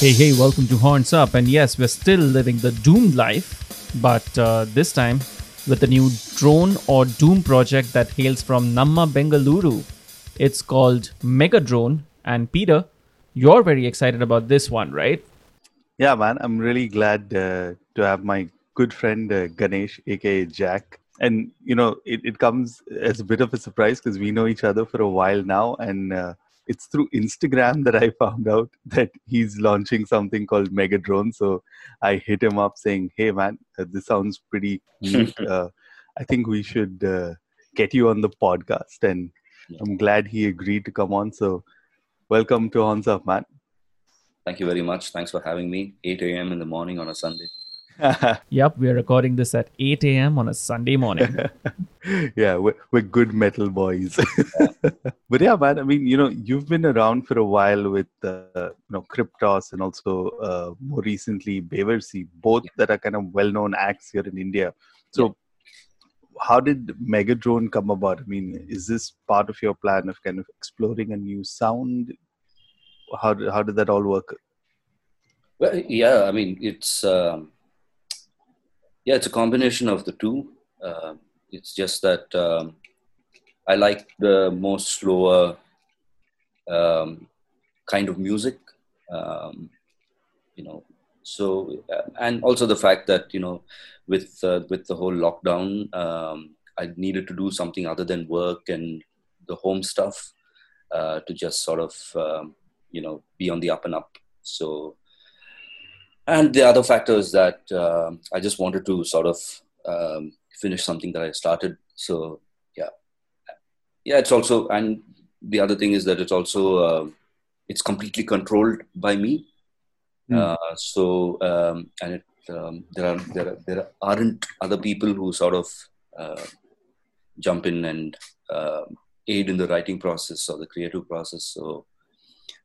Hey, hey, welcome to Horns Up. And yes, we're still living the doomed life, but uh, this time with a new drone or doom project that hails from Namma Bengaluru. It's called Megadrone. And Peter, you're very excited about this one, right? Yeah, man. I'm really glad uh, to have my good friend uh, Ganesh, aka Jack. And, you know, it, it comes as a bit of a surprise because we know each other for a while now. And uh, it's through Instagram that I found out that he's launching something called Megadrone. So I hit him up saying, "Hey, man, uh, this sounds pretty neat. uh, I think we should uh, get you on the podcast." And I'm glad he agreed to come on. So welcome to Horns Up, man. Thank you very much. Thanks for having me. 8 a.m. in the morning on a Sunday. yep, we're recording this at 8 a.m. on a Sunday morning. yeah, we're, we're good metal boys. but yeah, man, I mean, you know, you've been around for a while with, uh, you know, Kryptos and also uh, more recently Bevar Sea, both yeah. that are kind of well known acts here in India. So, yeah. how did Megadrone come about? I mean, is this part of your plan of kind of exploring a new sound? How, how did that all work? Well, yeah, I mean, it's. Um yeah, it's a combination of the two. Uh, it's just that um, I like the more slower um, kind of music, um, you know. So uh, and also the fact that you know, with uh, with the whole lockdown, um, I needed to do something other than work and the home stuff uh, to just sort of um, you know be on the up and up. So and the other factor is that uh, I just wanted to sort of um, finish something that I started. So yeah, yeah. It's also and the other thing is that it's also uh, it's completely controlled by me. Mm. Uh, so um, and it, um, there are there are, there aren't other people who sort of uh, jump in and uh, aid in the writing process or the creative process. So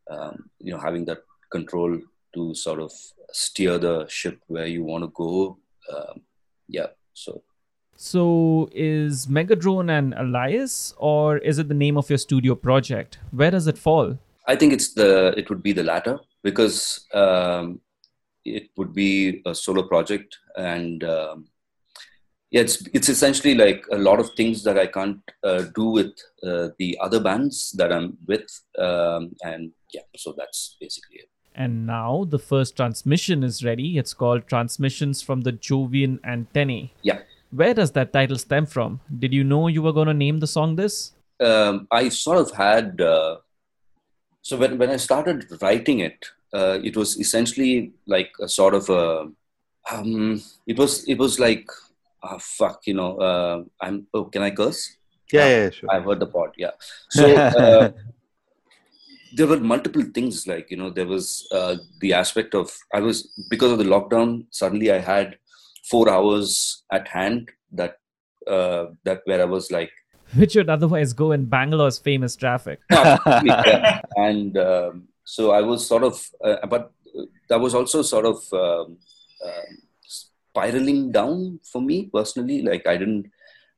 um, you know, having that control to sort of steer the ship where you want to go. Um, yeah, so. So is Megadrone an alias, or is it the name of your studio project? Where does it fall? I think it's the it would be the latter because um, it would be a solo project, and um, yeah, it's it's essentially like a lot of things that I can't uh, do with uh, the other bands that I'm with, um, and yeah, so that's basically it. And now the first transmission is ready. It's called Transmissions from the Jovian Antennae. Yeah. Where does that title stem from? Did you know you were going to name the song this? Um, I sort of had. Uh, so when, when I started writing it, uh, it was essentially like a sort of a. Um, it was it was like, oh, fuck, you know. Uh, I'm. Oh, can I curse? Yeah, yeah, sure. I've heard the part. Yeah. So uh, there were multiple things like you know there was uh, the aspect of i was because of the lockdown suddenly i had four hours at hand that uh, that where i was like which would otherwise go in bangalore's famous traffic yeah. and um, so i was sort of uh, but that was also sort of um, uh, spiraling down for me personally like i didn't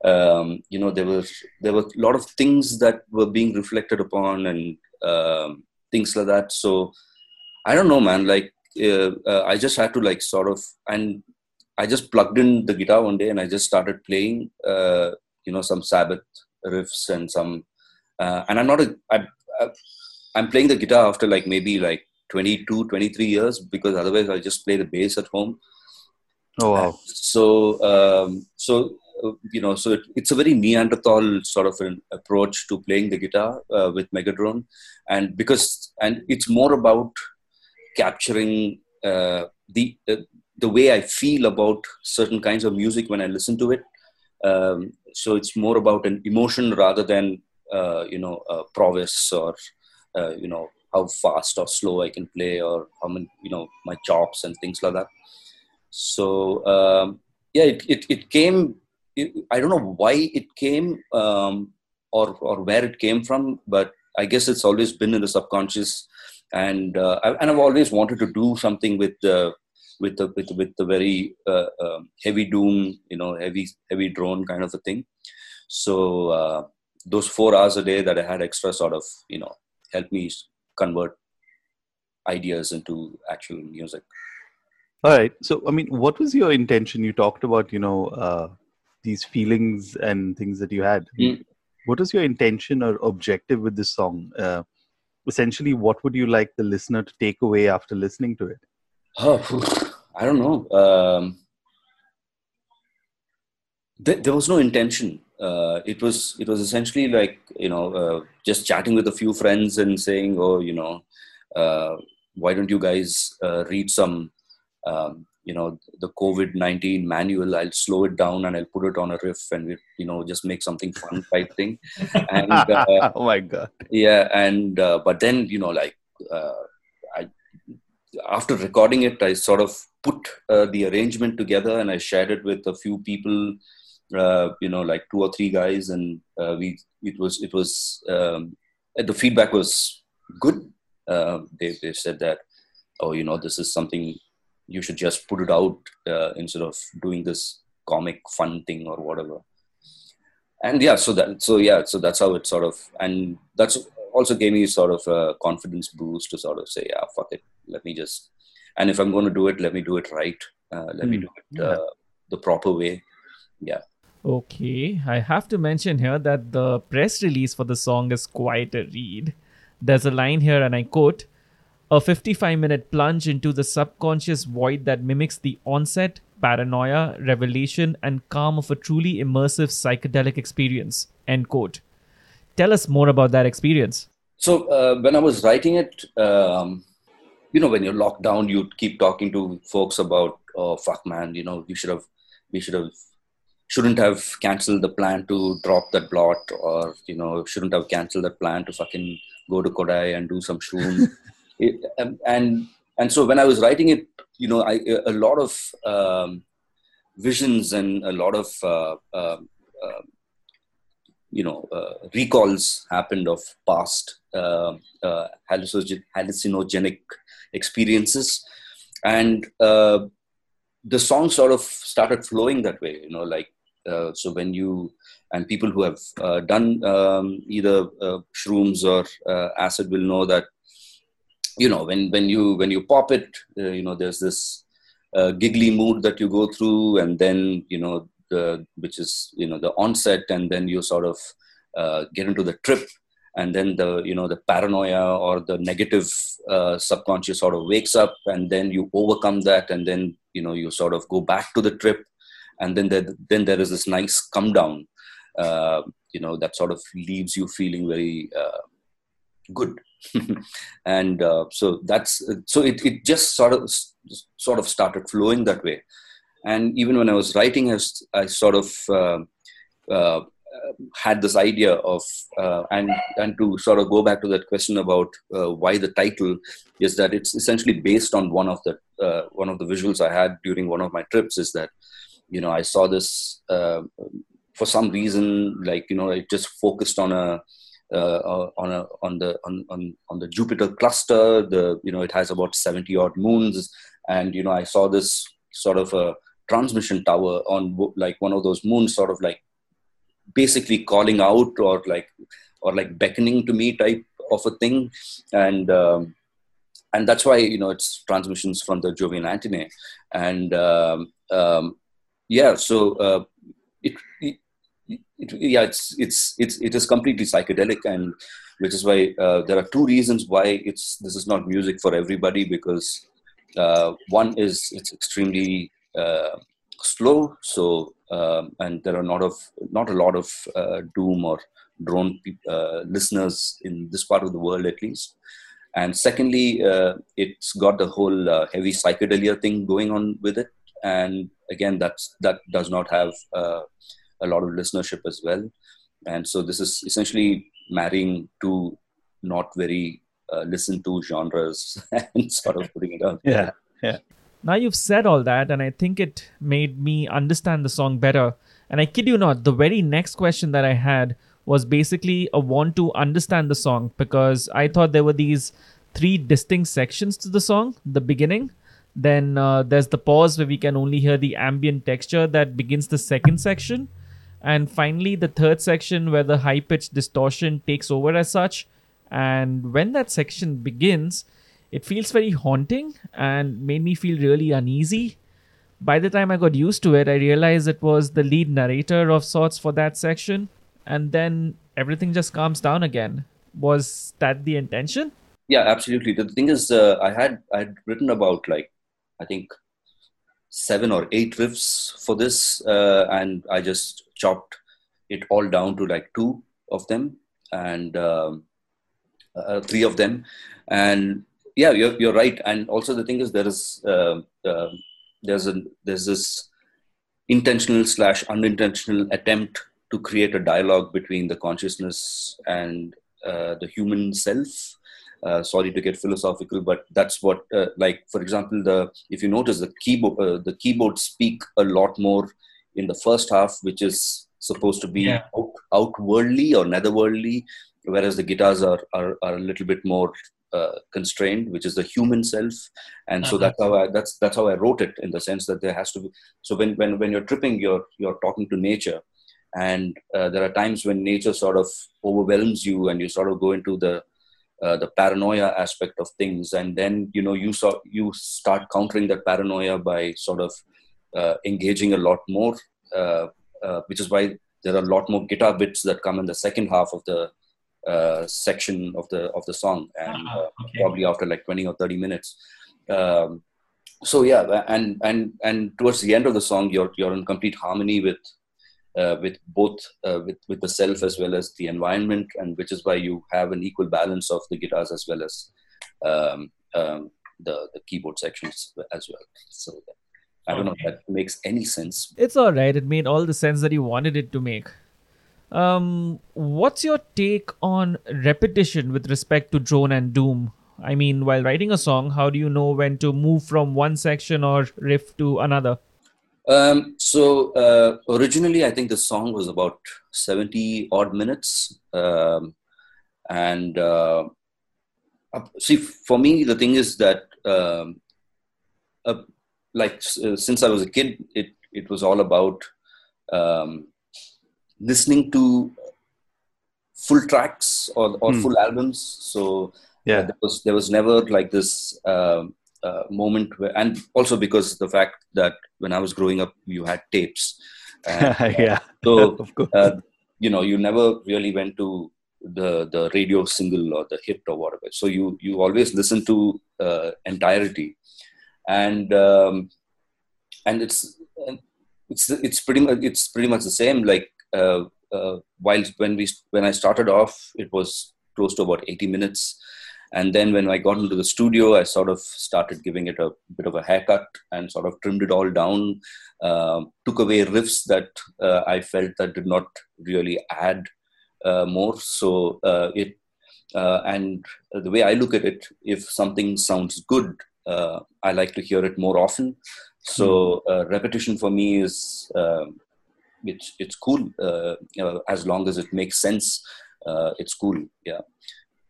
um, you know there was there were a lot of things that were being reflected upon and um, things like that. So I don't know, man. Like uh, uh, I just had to like sort of and I just plugged in the guitar one day and I just started playing, uh, you know, some Sabbath riffs and some. Uh, and I'm not a. I, I, I'm playing the guitar after like maybe like 22, 23 years because otherwise I just play the bass at home. Oh wow! So um, so uh, you know, so it, it's a very Neanderthal sort of an approach to playing the guitar uh, with Megadrone, and because and it's more about capturing uh, the uh, the way I feel about certain kinds of music when I listen to it. Um, so it's more about an emotion rather than uh, you know prowess or uh, you know how fast or slow I can play or how many you know my chops and things like that. So um, yeah, it, it, it came I don't know why it came um, or or where it came from, but I guess it's always been in the subconscious, and uh, I, and I've always wanted to do something with the with the with, with the very uh, uh, heavy doom, you know, heavy heavy drone kind of a thing. So uh, those four hours a day that I had extra sort of you know helped me convert. ideas into actual music. All right. So, I mean, what was your intention? You talked about, you know, uh, these feelings and things that you had. Mm. What was your intention or objective with this song? Uh, essentially, what would you like the listener to take away after listening to it? Oh, I don't know. Um, there, there was no intention. Uh, it was it was essentially like you know uh, just chatting with a few friends and saying, oh, you know, uh, why don't you guys uh, read some um, you know the COVID nineteen manual. I'll slow it down and I'll put it on a riff and we you know just make something fun type thing. And uh, oh my god! yeah, and uh, but then you know like uh, after recording it, I sort of put uh, the arrangement together and I shared it with a few people. Uh, you know, like two or three guys, and uh, we it was it was um, the feedback was good. Uh, they they said that oh you know this is something you should just put it out uh, instead of doing this comic fun thing or whatever and yeah so that so yeah so that's how it sort of and that's also gave me sort of a confidence boost to sort of say yeah fuck it let me just and if i'm going to do it let me do it right uh, let me Hmm. do it uh, the proper way yeah Okay, I have to mention here that the press release for the song is quite a read. There's a line here, and I quote A 55 minute plunge into the subconscious void that mimics the onset, paranoia, revelation, and calm of a truly immersive psychedelic experience. End quote. Tell us more about that experience. So uh, when I was writing it, um, you know, when you're locked down, you keep talking to folks about, oh fuck, man, you know, we should have, we should have, shouldn't have cancelled the plan to drop that blot, or you know, shouldn't have cancelled that plan to fucking go to Kodai and do some shroom. it, um, and and so when I was writing it, you know, I a lot of um, visions and a lot of uh, um uh, you know uh, recalls happened of past uh, uh, hallucinogen- hallucinogenic experiences. And uh, the song sort of started flowing that way you know like uh, so when you and people who have uh, done um, either uh, shrooms or uh, acid will know that you know when when you when you pop it uh, you know there's this uh, giggly mood that you go through and then you know the which is you know the onset and then you sort of uh, get into the trip and then the you know the paranoia or the negative uh, subconscious sort of wakes up and then you overcome that and then you know you sort of go back to the trip and then there, then there is this nice come down uh, you know that sort of leaves you feeling very uh, good. And uh, so that's so it, it just sort of sort of started flowing that way and even when i was writing i, was- I sort of uh, uh, had this idea of uh, and and to sort of go back to that question about uh, why the title is that it's essentially based on one of the uh, one of the visuals i had during one of my trips is that you know i saw this uh, for some reason like you know it just focused on a uh, uh, on a on the on, on on the Jupiter cluster. The you know it has about seventy odd moons, and you know I saw this sort of a transmission tower on like one of those moons, sort of like basically calling out or like or like beckoning to me type of a thing, and um, and that's why you know it's transmissions from the Jovian antennae, and um, um, yeah, so uh, it, it it, yeah, it's it's it's it is completely psychedelic, and which is why uh, there are two reasons why it's this is not music for everybody because uh, one is it's extremely slow, so um, and there are not of not a lot of uh, doom or drone uh, listeners in this part of the world at least. And secondly, uh, it's got the whole uh, heavy psychedelia thing going on with it, and again, that's that does not have uh, a lot of listenership as well. And so this is essentially marrying two not very uh, listened to genres and sort of putting it out. Yeah. Now you've said all that, and I think it made me understand the song better. And I kid you not, the very next question that I had was basically a want to understand the song because I thought there were these three distinct sections to the song the beginning, then uh, there's the pause where we can only hear the ambient texture that begins the second section, and finally the third section where the high pitched distortion takes over as such. And when that section begins, it feels very haunting and made me feel really uneasy. By the time I got used to it, I realized it was the lead narrator of sorts for that section, and then everything just calms down again. Was that the intention? Yeah, absolutely. The thing is, uh, I had I had written about like I think seven or eight riffs for this, uh, and I just chopped it all down to like two of them and um, uh, three of them, and yeah, you're you're right. And also the thing is, there is uh, uh, there's a there's this intentional slash unintentional attempt to create a dialogue between the consciousness and uh, the human self uh, sorry to get philosophical but that's what uh, like for example the if you notice the keyboard uh, the keyboards speak a lot more in the first half which is supposed to be Yeah. out, outwardly or netherworldly whereas the guitars are are, are a little bit more uh, constrained which is the human self and so Uh-huh. that's how I, that's that's how I wrote it in the sense that there has to be so when when when you're tripping you're you're talking to nature and uh, there are times when nature sort of overwhelms you and you sort of go into the uh, the paranoia aspect of things and then you know you saw you start countering that paranoia by sort of uh, engaging a lot more uh, uh, which is why there are a lot more guitar bits that come in the second half of the section of the of the song and Ah, uh, okay. probably after like 20 or 30 minutes um, so yeah and and and towards the end of the song you're you're in complete harmony with uh, with both uh, with with the self as well as the environment, and which is why you have an equal balance of the guitars as well as um, um, the the keyboard sections as well. So I don't know if that makes any sense. It's all right. It made all the sense that you wanted it to make. Um, what's your take on repetition with respect to drone and doom? I mean, while writing a song, how do you know when to move from one section or riff to another? Um, so uh, originally, I think the song was about seventy odd minutes, um, and uh, see, for me, the thing is that um, uh, like since I was a kid, it it was all about um, listening to full tracks or, or Hmm. full albums. So Yeah. there was there was never like this um, uh, moment where, and also because the fact that when I was growing up, you had tapes. And, uh, yeah. so of course. uh, you know you never really went to the the radio single or the hit or whatever so you you always listen to uh, entirety and um, and it's it's it's pretty much it's pretty much the same like uh, uh, while when we when i started off it was close to about 80 minutes. And then when i got into the studio i sort of started giving it a bit of a haircut and sort of trimmed it all down. Um, took away riffs that uh, i felt that did not really add uh, more. So uh, it uh, and the way i look at it if something sounds good uh, i like to hear it more often. So uh, repetition for me is um, it's it's cool uh, know, as long as it makes sense uh, it's cool yeah.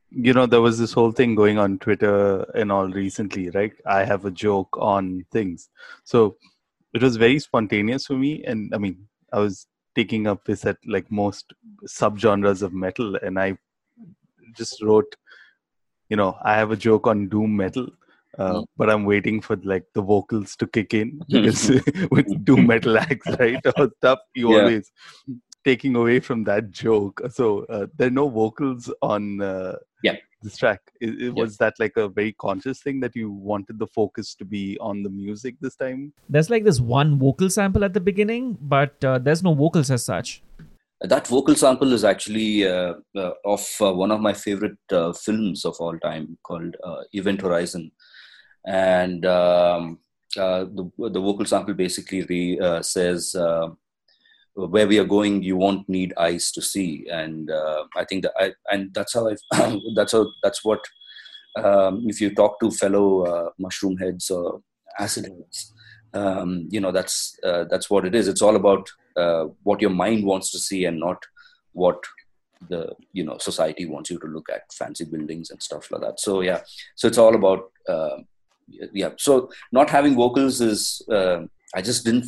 You know there was this whole thing going on twitter and all recently right? I have a joke on things. So it was very spontaneous for me and i mean i was taking up this at like most subgenres of metal and i just wrote you know i have a joke on doom metal uh, Mm. but i'm waiting for like the vocals to kick in because with doom metal acts right or stuff you Yeah. always taking away from that joke so uh, there are no vocals on uh, Yeah. this track I- I- Yeah. was that like a very conscious thing that you wanted the focus to be on the music this time There's like this one vocal sample at the beginning, but uh, there's no vocals as such. that vocal sample is actually uh, uh, of uh, one of my favorite uh, films of all time called uh, Event Horizon, and um, uh, the the vocal sample basically re, uh, says. Uh, where we are going, you won't need eyes to see, and uh, I think that I and that's how I that's how that's what um, if you talk to fellow uh, mushroom heads or acid heads, um, you know that's uh, that's what it is. It's all about uh, what your mind wants to see and not what the you know society wants you to look at fancy buildings and stuff like that so yeah so it's all about uh, yeah so not having vocals is uh, i just didn't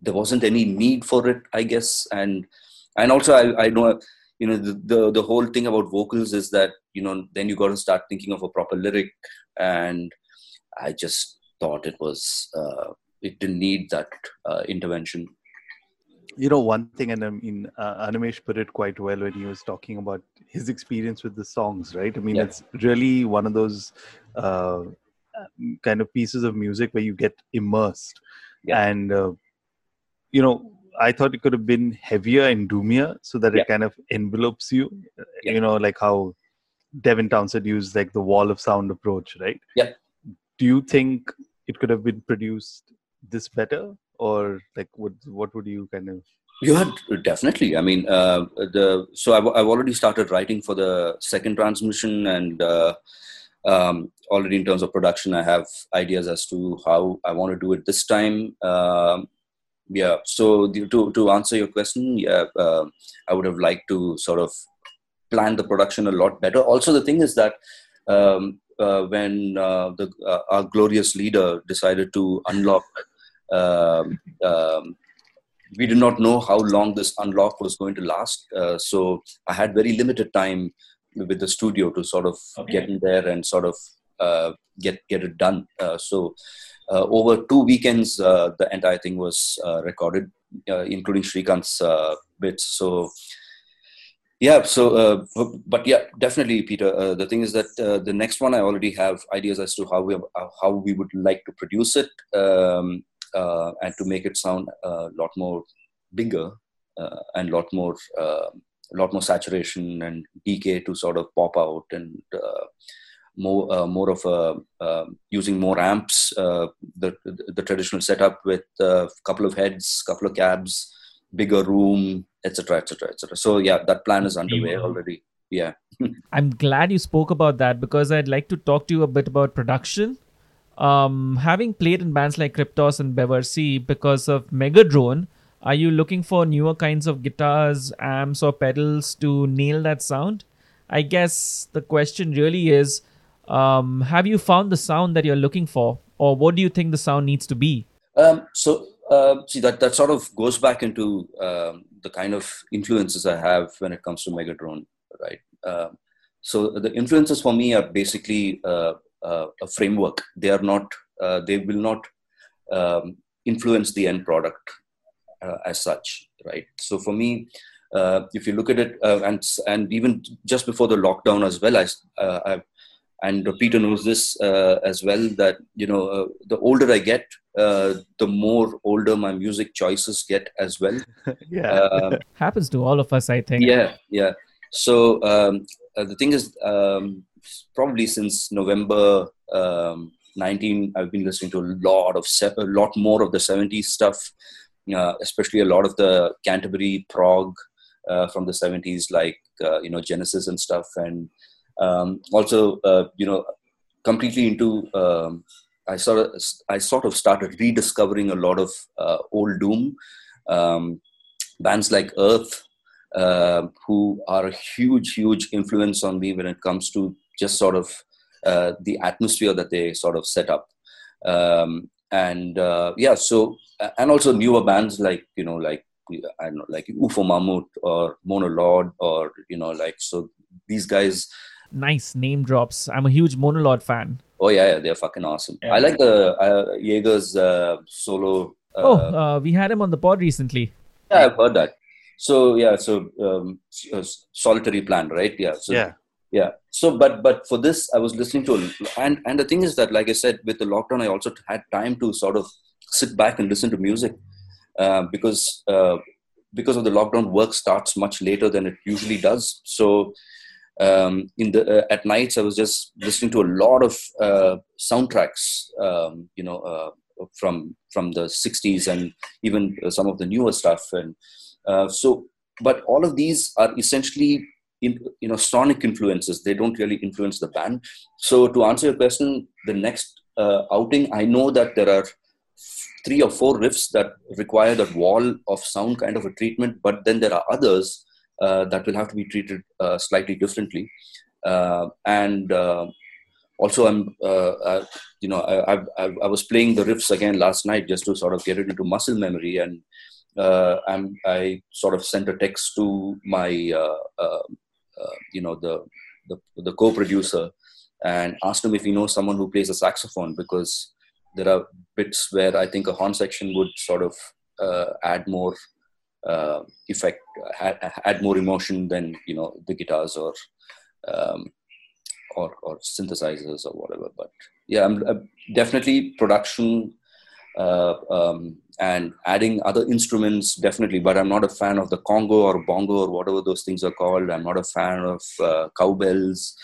there wasn't any need for it i guess and and also i, I know you know the, the the whole thing about vocals is that you know then you got to start thinking of a proper lyric and I just thought it was uh, it didn't need that uh, intervention. You know, one thing, and I mean, uh, Animesh put it quite well when he was talking about his experience with the songs, right? I mean, Yeah. it's really one of those uh, kind of pieces of music where you get immersed. Yeah. And, uh, you know, I thought it could have been heavier and doomier so that Yeah. it kind of envelopes you. Yeah. You know, like how Devin Townsend used like the wall of sound approach, right? Yeah. Do you think it could have been produced this better? Or like, what, what would you kind of You had definitely. I mean, uh, the so I've, I've already started writing for the second transmission, and uh, um, already in terms of production, I have ideas as to how I want to do it this time. Um, yeah. So the, to to answer your question, yeah, uh, I would have liked to sort of plan the production a lot better. Also, the thing is that. Um, uh, when uh, the uh, our glorious leader decided to unlock um, um, we did not know how long this unlock was going to last. Uh, so I had very limited time with the studio to sort of Okay. get in there and sort of uh, get get it done. Uh, so uh, over two weekends, uh, the entire thing was uh, recorded, uh, including Shrikant's uh, bits. So yeah so uh, but yeah definitely peter uh, the thing is that uh, the next one i already have ideas as to how we how we would like to produce it um, uh, and to make it sound a lot more bigger uh, and lot more uh, lot more saturation and decay to sort of pop out and uh, more uh, more of a uh, using more amps uh, the the traditional setup with a couple of heads couple of cabs bigger room etc etc etc so yeah that plan is underway already. Yeah. I'm glad you spoke about that because I'd like to talk to you a bit about production. Um, having played in bands like Kryptos and Bevar Sea because of Megadrone, are you looking for newer kinds of guitars, amps, or pedals to nail that sound? I guess the question really is um, have you found the sound that you're looking for, or what do you think the sound needs to be? Um, so uh, see that that sort of goes back into um, the kind of influences I have when it comes to Megadrone, right? Um so the influences for me are basically uh, uh, a framework. They are not. Uh, they will not um, influence the end product as such, right? So for me. Uh, if you look at it, uh, and and even just before the lockdown as well, I, uh, I and Peter knows this uh, as well that you know uh, the older I get, uh, the more older my music choices get as well. yeah Uh, Happens to all of us, I think. yeah, yeah. So um, uh, the thing is, um, probably since November um, 19, I've been listening to a lot of se- a lot more of the 70s stuff, uh, especially a lot of the Canterbury prog uh, from the 70s, like uh, you know Genesis and stuff, and um, also uh, you know completely into. Um, I sort of I sort of started rediscovering a lot of uh, old doom um, bands like Earth, uh, who are a huge, huge influence on me when it comes to just sort of the atmosphere that they sort of set up. Um, and uh, yeah, so and also newer bands like you know like I don't know like UFO Mammoth or Monolord or you know like so these guys. Nice name drops. I'm a huge Monolord fan. Oh yeah, yeah they're fucking awesome. Yeah. I like the uh, Jaeger's uh, solo. Uh, oh, uh, we had him on the pod recently. Yeah, I've heard that. So yeah, so um, uh, solitary plan, right? Yeah. So, yeah yeah. So, but but for this, I was listening to, and and the thing is that, like I said, with the lockdown, I also had time to sort of sit back and listen to music, uh, because uh, because of the lockdown, work starts much later than it usually does. So. Um, in the uh, at nights, I was just listening to a lot of uh, soundtracks, um, you know, uh, from from the '60s and even some of the newer stuff, and uh, so. But all of these are essentially in, you know sonic influences. They don't really influence the band. So to answer your question the next uh, outing i know that there are three or four riffs that require that wall of sound kind of a treatment but then there are others uh, that will have to be treated uh, slightly differently. Uh, and uh, also i'm uh, you know I, I, I was playing the riffs again last night just to sort of get it into muscle memory and I sort of sent a text to my, you know, the, the, the co-producer and asked him if he knows someone who plays a saxophone because there are bits where I think a horn section would sort of uh, add more uh, effect, add, more emotion than you know the guitars or um, or, or synthesizers or whatever. But yeah, I'm, I'm definitely production uh, um, and adding other instruments definitely. But I'm not a fan of the congo or bongo or whatever those things are called. I'm not a fan of uh, cowbells.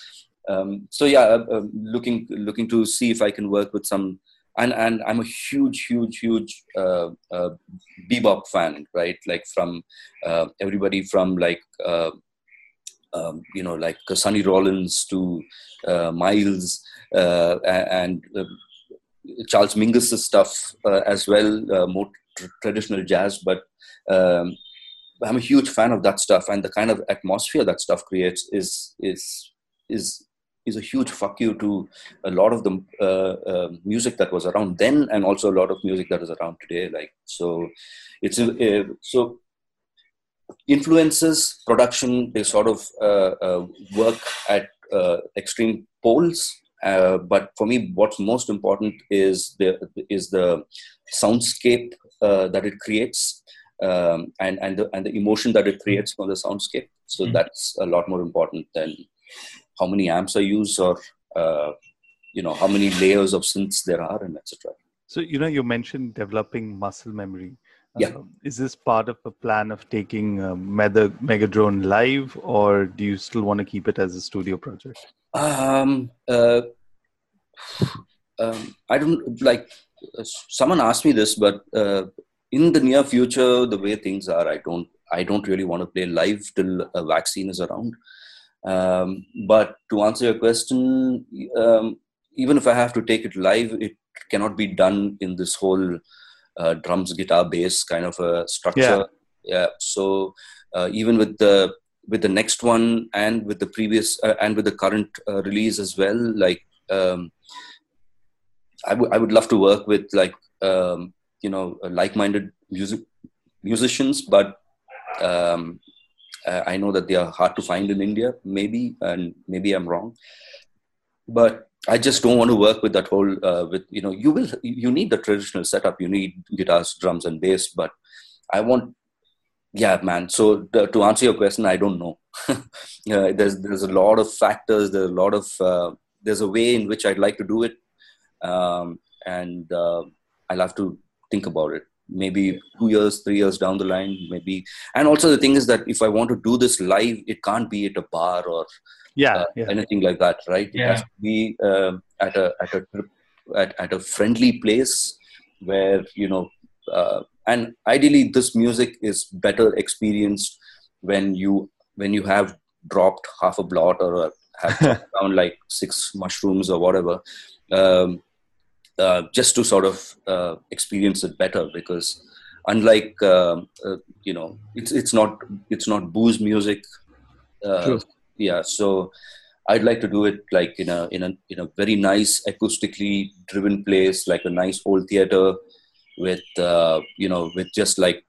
Um, so yeah, uh, uh, looking looking to see if I can work with some and and I'm a huge, huge, huge uh, uh, bebop fan, right? Like from uh, everybody from like uh, um, you know like Sonny Rollins to uh, Miles uh, and Charles Mingus' stuff as well, more tr- traditional jazz, but. Um, I'm a huge fan of that stuff, and the kind of atmosphere that stuff creates is is is is a huge fuck you to a lot of the uh, uh, music that was around then and also a lot of music that is around today like so it's uh, so influences production they sort of uh, uh, work at uh, extreme poles but for me what's most important is the is the soundscape that it creates um, and and the, and the emotion that it creates from the soundscape. So mm-hmm. that's a lot more important than how many amps are used or uh, you know how many layers of synths there are and etc so you know you mentioned developing muscle memory. Yeah. Uh, is this part of a plan of taking uh, mega megadrone live or do you still want to keep it as a studio project? Um, uh, um, i don't like someone asked me this but uh, in the near future the way things are i don't i don't really want to play live till a vaccine is around um, but to answer your question, um, even if I have to take it live, it cannot be done in this whole uh, drums, guitar, bass kind of a structure. Yeah. yeah. So uh, even with the with the next one and with the previous uh, and with the current uh, release as well, like um, I, w- I would love to work with like um, you know like-minded music musicians, but um, uh, I know that they are hard to find in India, maybe, and maybe I'm wrong. But I just don't want to work with that whole. Uh, with you know, you will you need the traditional setup. You need guitars, drums, and bass. But I want, yeah, man. So to answer your question, I don't know. uh, there's there's a lot of factors. There's a lot of uh, there's a way in which I'd like to do it, um, and uh, I'll have to think about it maybe two years three years down the line maybe and also the thing is that if i want to do this live it can't be at a bar or yeah, uh, yeah. anything like that right yeah. it has to be uh, at a at a at, at a friendly place where you know uh, and ideally this music is better experienced when you when you have dropped half a blot or have down like six mushrooms or whatever um, uh, just to sort of uh, experience it better because unlike um, uh, you know it's it's not it's not booze music uh, yeah so i'd like to do it like in a in a in a very nice acoustically driven place like a nice old theater with uh, you know with just like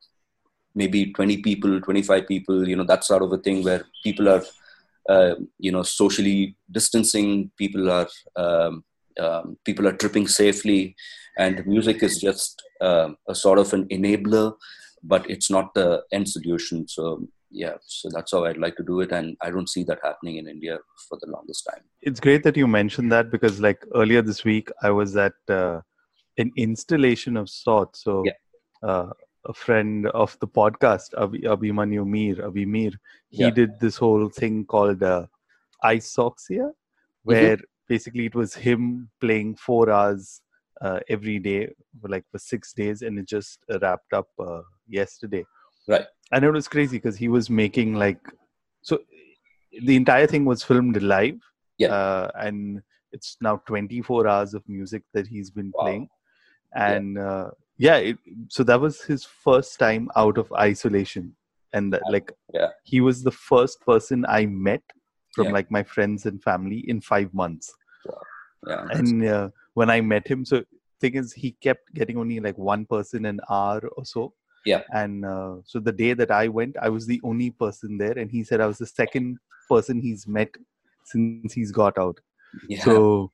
maybe 20 people 25 people you know that sort of a thing where people are uh, you know socially distancing people are um, um, people are tripping safely, and music is just uh, a sort of an enabler, but it's not the end solution. So yeah, so that's how I'd like to do it, and I don't see that happening in India for the longest time. It's great that you mentioned that because, like earlier this week, I was at uh, an installation of sorts. So. Yeah. Uh, a friend of the podcast, Abhimanyu Mir, Abhimir, he yeah. did this whole thing called uh, Isoxia, mm-hmm. where mm-hmm basically it was him playing four hours uh, every day for like for six days and it just wrapped up uh, yesterday right and it was crazy because he was making like so the entire thing was filmed live yeah uh, and it's now 24 hours of music that he's been wow. playing and yeah, uh, yeah it, so that was his first time out of isolation and that, like yeah he was the first person i met from yeah. like my friends and family in five months. Wow. Yeah, and uh, when I met him, so thing is, he kept getting only like one person an hour or so. Yeah. And uh, so the day that I went, I was the only person there, and he said I was the second person he's met since he's got out. Yeah. So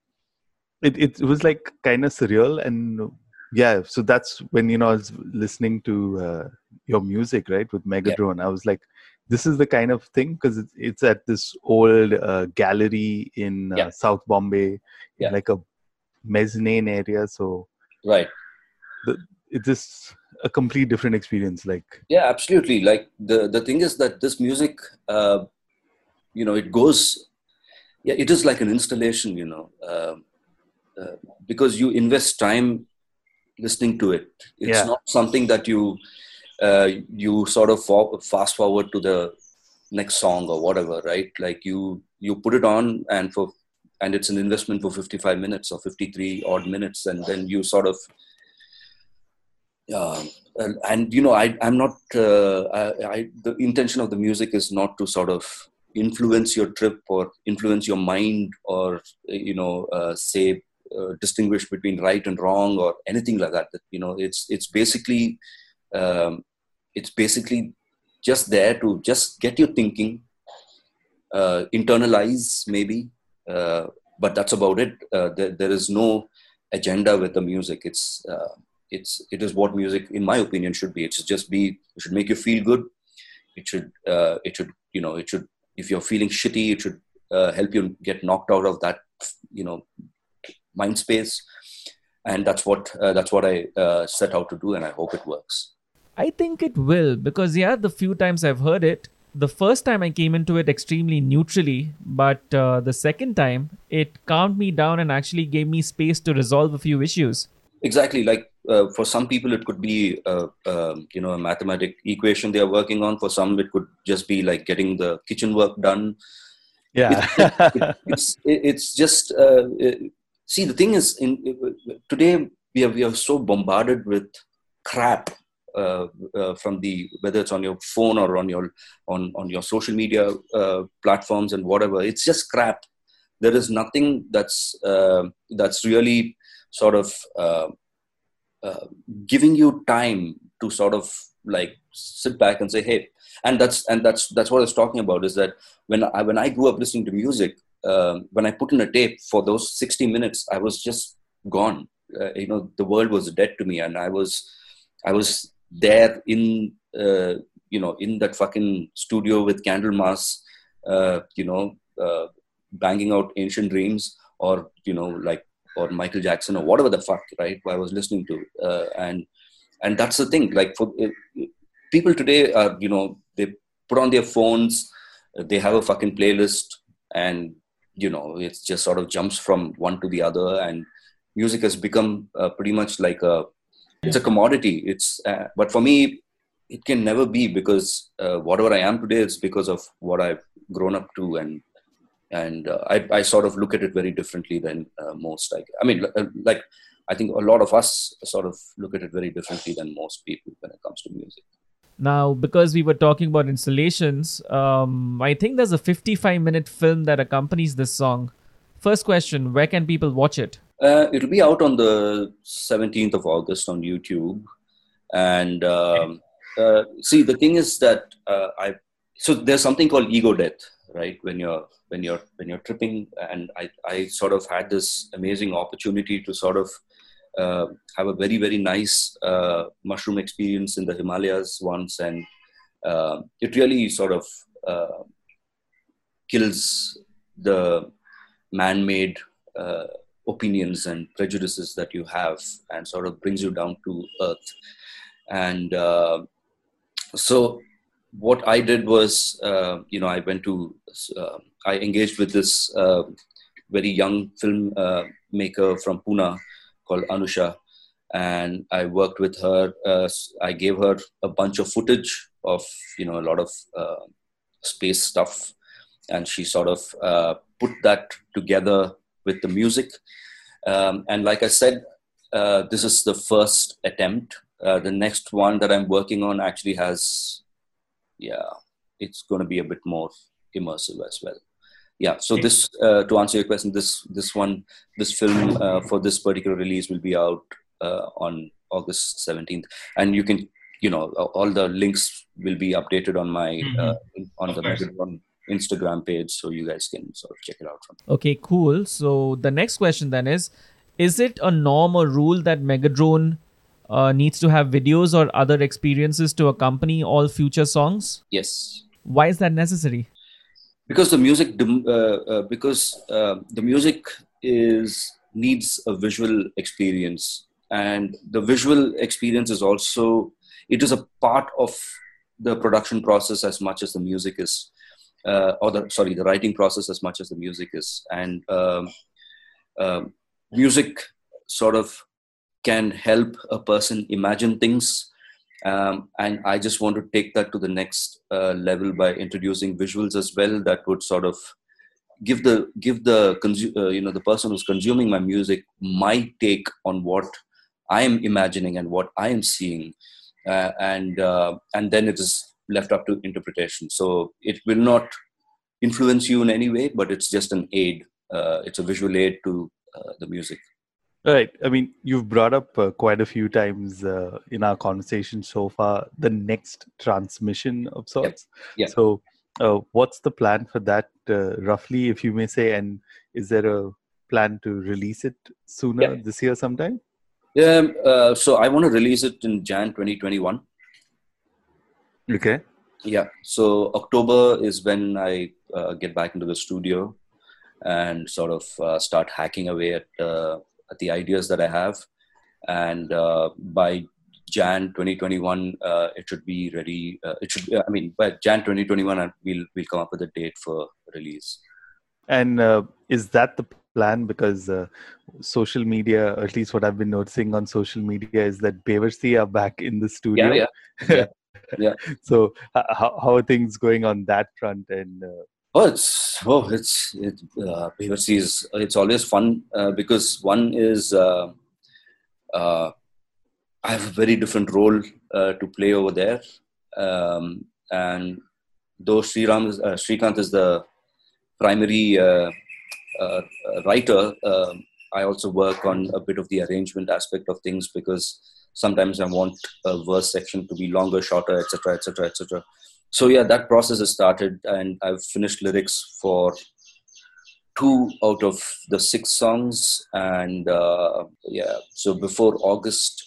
it, it was like kind of surreal and yeah so that's when you know i was listening to uh, your music right with megadrone i was like this is the kind of thing because it's, it's at this old uh, gallery in uh, Yeah. south bombay Yeah. like a mezzanine area so right. it's just a complete different experience like Yeah, absolutely. Like the the thing is that this music, uh, you know, it goes. Yeah, it is like an installation. You know, um uh, because you invest time listening to it. It's Yeah. not something that you uh, you sort of fast forward to the next song or whatever, right? Like you you put it on and for and it's an investment for 55 minutes or 53 odd minutes and then you sort of um, and, and you know I, i'm not uh, I, I, the intention of the music is not to sort of influence your trip or influence your mind or you know uh, say uh, distinguish between right and wrong or anything like that you know it's it's basically um, it's basically just there to just get you thinking uh, internalize maybe uh, but that's about it. Uh, there, there is no agenda with the music. It's uh, it's it is what music in my opinion should be. It should just be it should make you feel good. It should it should you know it should if you're feeling shitty it should help you get knocked out of that you know mind space. And that's what uh, that's what i uh, set out to do and i hope it works. I think it will because yeah, the few times I've heard it, the first time I came into it extremely neutrally, but uh, the second time it calmed me down and actually gave me space to resolve a few issues. exactly. Like uh, for some people it could be uh, um, you know a mathematic equation they are working on. For some it could just be like getting the kitchen work done. Yeah. It, it's it, it's just uh, uh, see the thing is in today we are we are so bombarded with crap uh, uh, from the whether it's on your phone or on your on on your social media uh, platforms and whatever it's just crap. There is nothing that's uh, that's really sort of uh, uh, giving you time to sort of like sit back and say hey and that's and that's that's what i was talking about is that when i when i grew up listening to music um, when i put in a tape for those 60 minutes i was just gone. Uh, you know the world was dead to me and i was i was there in uh, you know in that fucking studio with Candlemass uh, you know uh, banging out ancient dreams or you know like or michael jackson or whatever the fuck right i was listening to. Uh, and and that's the thing like for people today are you know they put on their phones they have a fucking playlist and you know it just sort of jumps from one to the other and music has become uh, pretty much like a it's a commodity. It's uh, but for me it can never be because uh, whatever i am today is because of what i've grown up to and and uh, I, I sort of look at it very differently than uh, most like i mean uh, like i think a lot of us sort of look at it very differently than most people when it comes to music Now, because we were talking about installations, um, I think there's a 55 minute film that accompanies this song. First question Where can people watch it? Uh, it'll be out on the 17th of August on YouTube. And um, uh, see, the thing is that uh, I so there's something called ego death, right? When you're when you're when you're tripping, and I I sort of had this amazing opportunity to sort of uh, have a very very nice uh, mushroom experience in the Himalayas once, and uh, it really sort of uh, kills the man-made uh, opinions and prejudices that you have and sort of brings you down to earth. And uh, so what i did was you know i went to i engaged with this very young film maker from pune called anusha and i worked with her uh, i gave her a bunch of footage of you know a lot of uh, space stuff and she sort of uh, put that together with the music. Um, and like I said, uh, this is the first attempt. Uh, the next one that I'm working on actually has, yeah, it's going to be a bit more immersive as well. Yeah. So this, uh, to answer your question, this this one, this film uh, for this particular release will be out uh, on August 17th, and you can, you know, all the links will be updated on my uh, on the Of. Megadrone Instagram page, so you guys can sort of check it out from. Okay, cool. So the next question then is: Is it a norm or rule that Megadrone uh, needs to have videos or other experiences to accompany all future songs? Yes, Why is that necessary? Because the music uh, uh, because uh, the music is needs a visual experience. And the visual experience is also it is a part of the production process as much as the music is uh, or the sorry the writing process as much as the music is. And um, um music sort of can help a person imagine things um, and I just want to take that to the next uh, level by introducing visuals as well. That would sort of give the give the consu- uh, you know the person who's consuming my music my take on what I am imagining and what I am seeing, uh, and uh, and then it is left up to interpretation. So it will not influence you in any way, but it's just an aid. Uh, it's a visual aid to uh, the music. Right. I mean, you've brought up uh, quite a few times uh, in our conversation so far the next transmission of sorts. Yeah. So, uh, what's the plan for that, uh, roughly, if you may say? And is there a plan to release it sooner Yeah. this year sometime? Yeah, uh, so I want to release it in Jan 2021. Okay. Yeah, so October is when I uh, get back into the studio and sort of uh, start hacking away at, uh, at the ideas that I have. And uh, by Jan 2021, uh, it should be ready. Uh, it should, I mean, by Jan 2021, I- we'll we'll come up with a date for release. And uh, is that the plan? Because uh, social media, at least what I've been noticing on social media, is that Bevar Sea are back in the studio. Yeah, yeah. yeah. so, h- how, how are things going on that front? And uh, Oh, it's oh, it's it. Uh, is it's always fun uh, because one is uh, uh, I have a very different role uh, to play over there, um, and though Sriram is, uh, Srikanth is the primary uh, writer, um I also work on a bit of the arrangement aspect of things because sometimes I want a verse section to be longer, shorter, etc., etc., etc so yeah that process has started and i've finished lyrics for two out of the six songs and uh, yeah so before august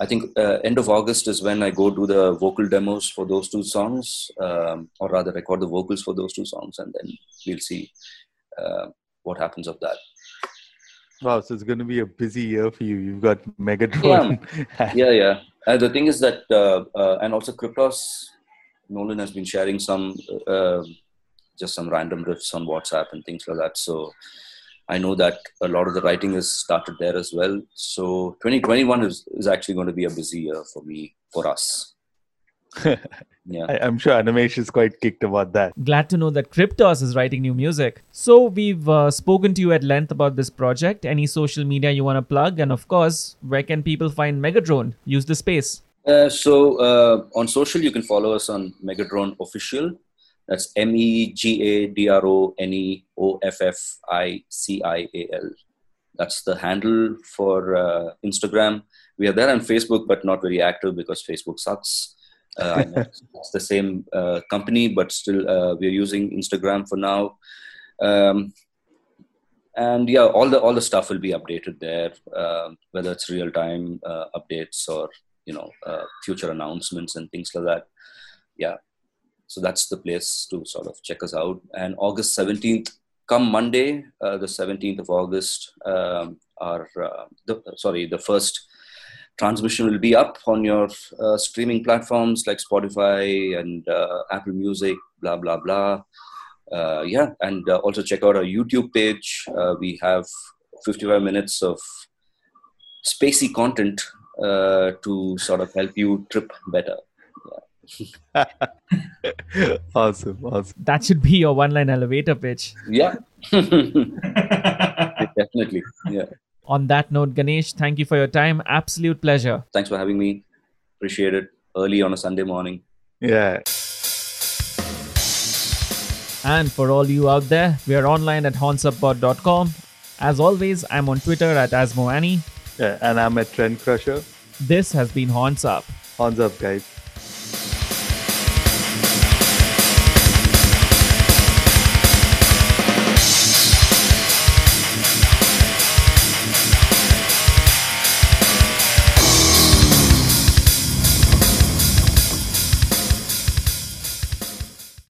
i think uh, end of august is when i go do the vocal demos for those two songs um, or rather record the vocals for those two songs and then we'll see uh, what happens of that wow, so it's going to be a busy year for you. You've got Megadrone. yeah yeah and the thing is that uh, uh, and also Kryptos nolan has been sharing some uh, just some random riffs on whatsapp and things like that so i know that a lot of the writing is started there as well so 2021 is, is actually going to be a busy year for me for us yeah I, I'm sure Animesh is quite kicked about that. Glad to know that Kryptos is writing new music. So, we've uh, spoken to you at length about this project. Any social media you want to plug? And of course, where can people find Megadrone? Use the space. Uh, so uh, on social, you can follow us on Megadrone Official. That's M E G A D R O N E O F F I C I A L. That's the handle for uh, Instagram. We are there on Facebook, but not very active because Facebook sucks. Uh, it's the same uh, company, but still uh, we are using Instagram for now. Um, and yeah, all the all the stuff will be updated there, um, whether it's real time uh, updates or you know uh, future announcements and things like that. Yeah. So that's the place to sort of check us out. And august 17th come monday uh, the 17th of august um, our uh, the, sorry the first transmission will be up on your uh, streaming platforms like spotify and uh, apple music blah blah blah. Uh, yeah. And uh, also check out our youtube page. We have 55 minutes of spacey content uh, to sort of help you trip better. awesome, awesome. That should be your one line elevator pitch. Yeah, definitely. Yeah. On that note, Ganesh, thank you for your time. Absolute pleasure. Thanks for having me. Appreciate it. Early on a Sunday morning. Yeah. And for all you out there, we are online at hornsuppod.com. As always, I'm on Twitter at AsmoAni. Yeah. And I'm a trend crusher. This has been Horns Up. Horns up, guys.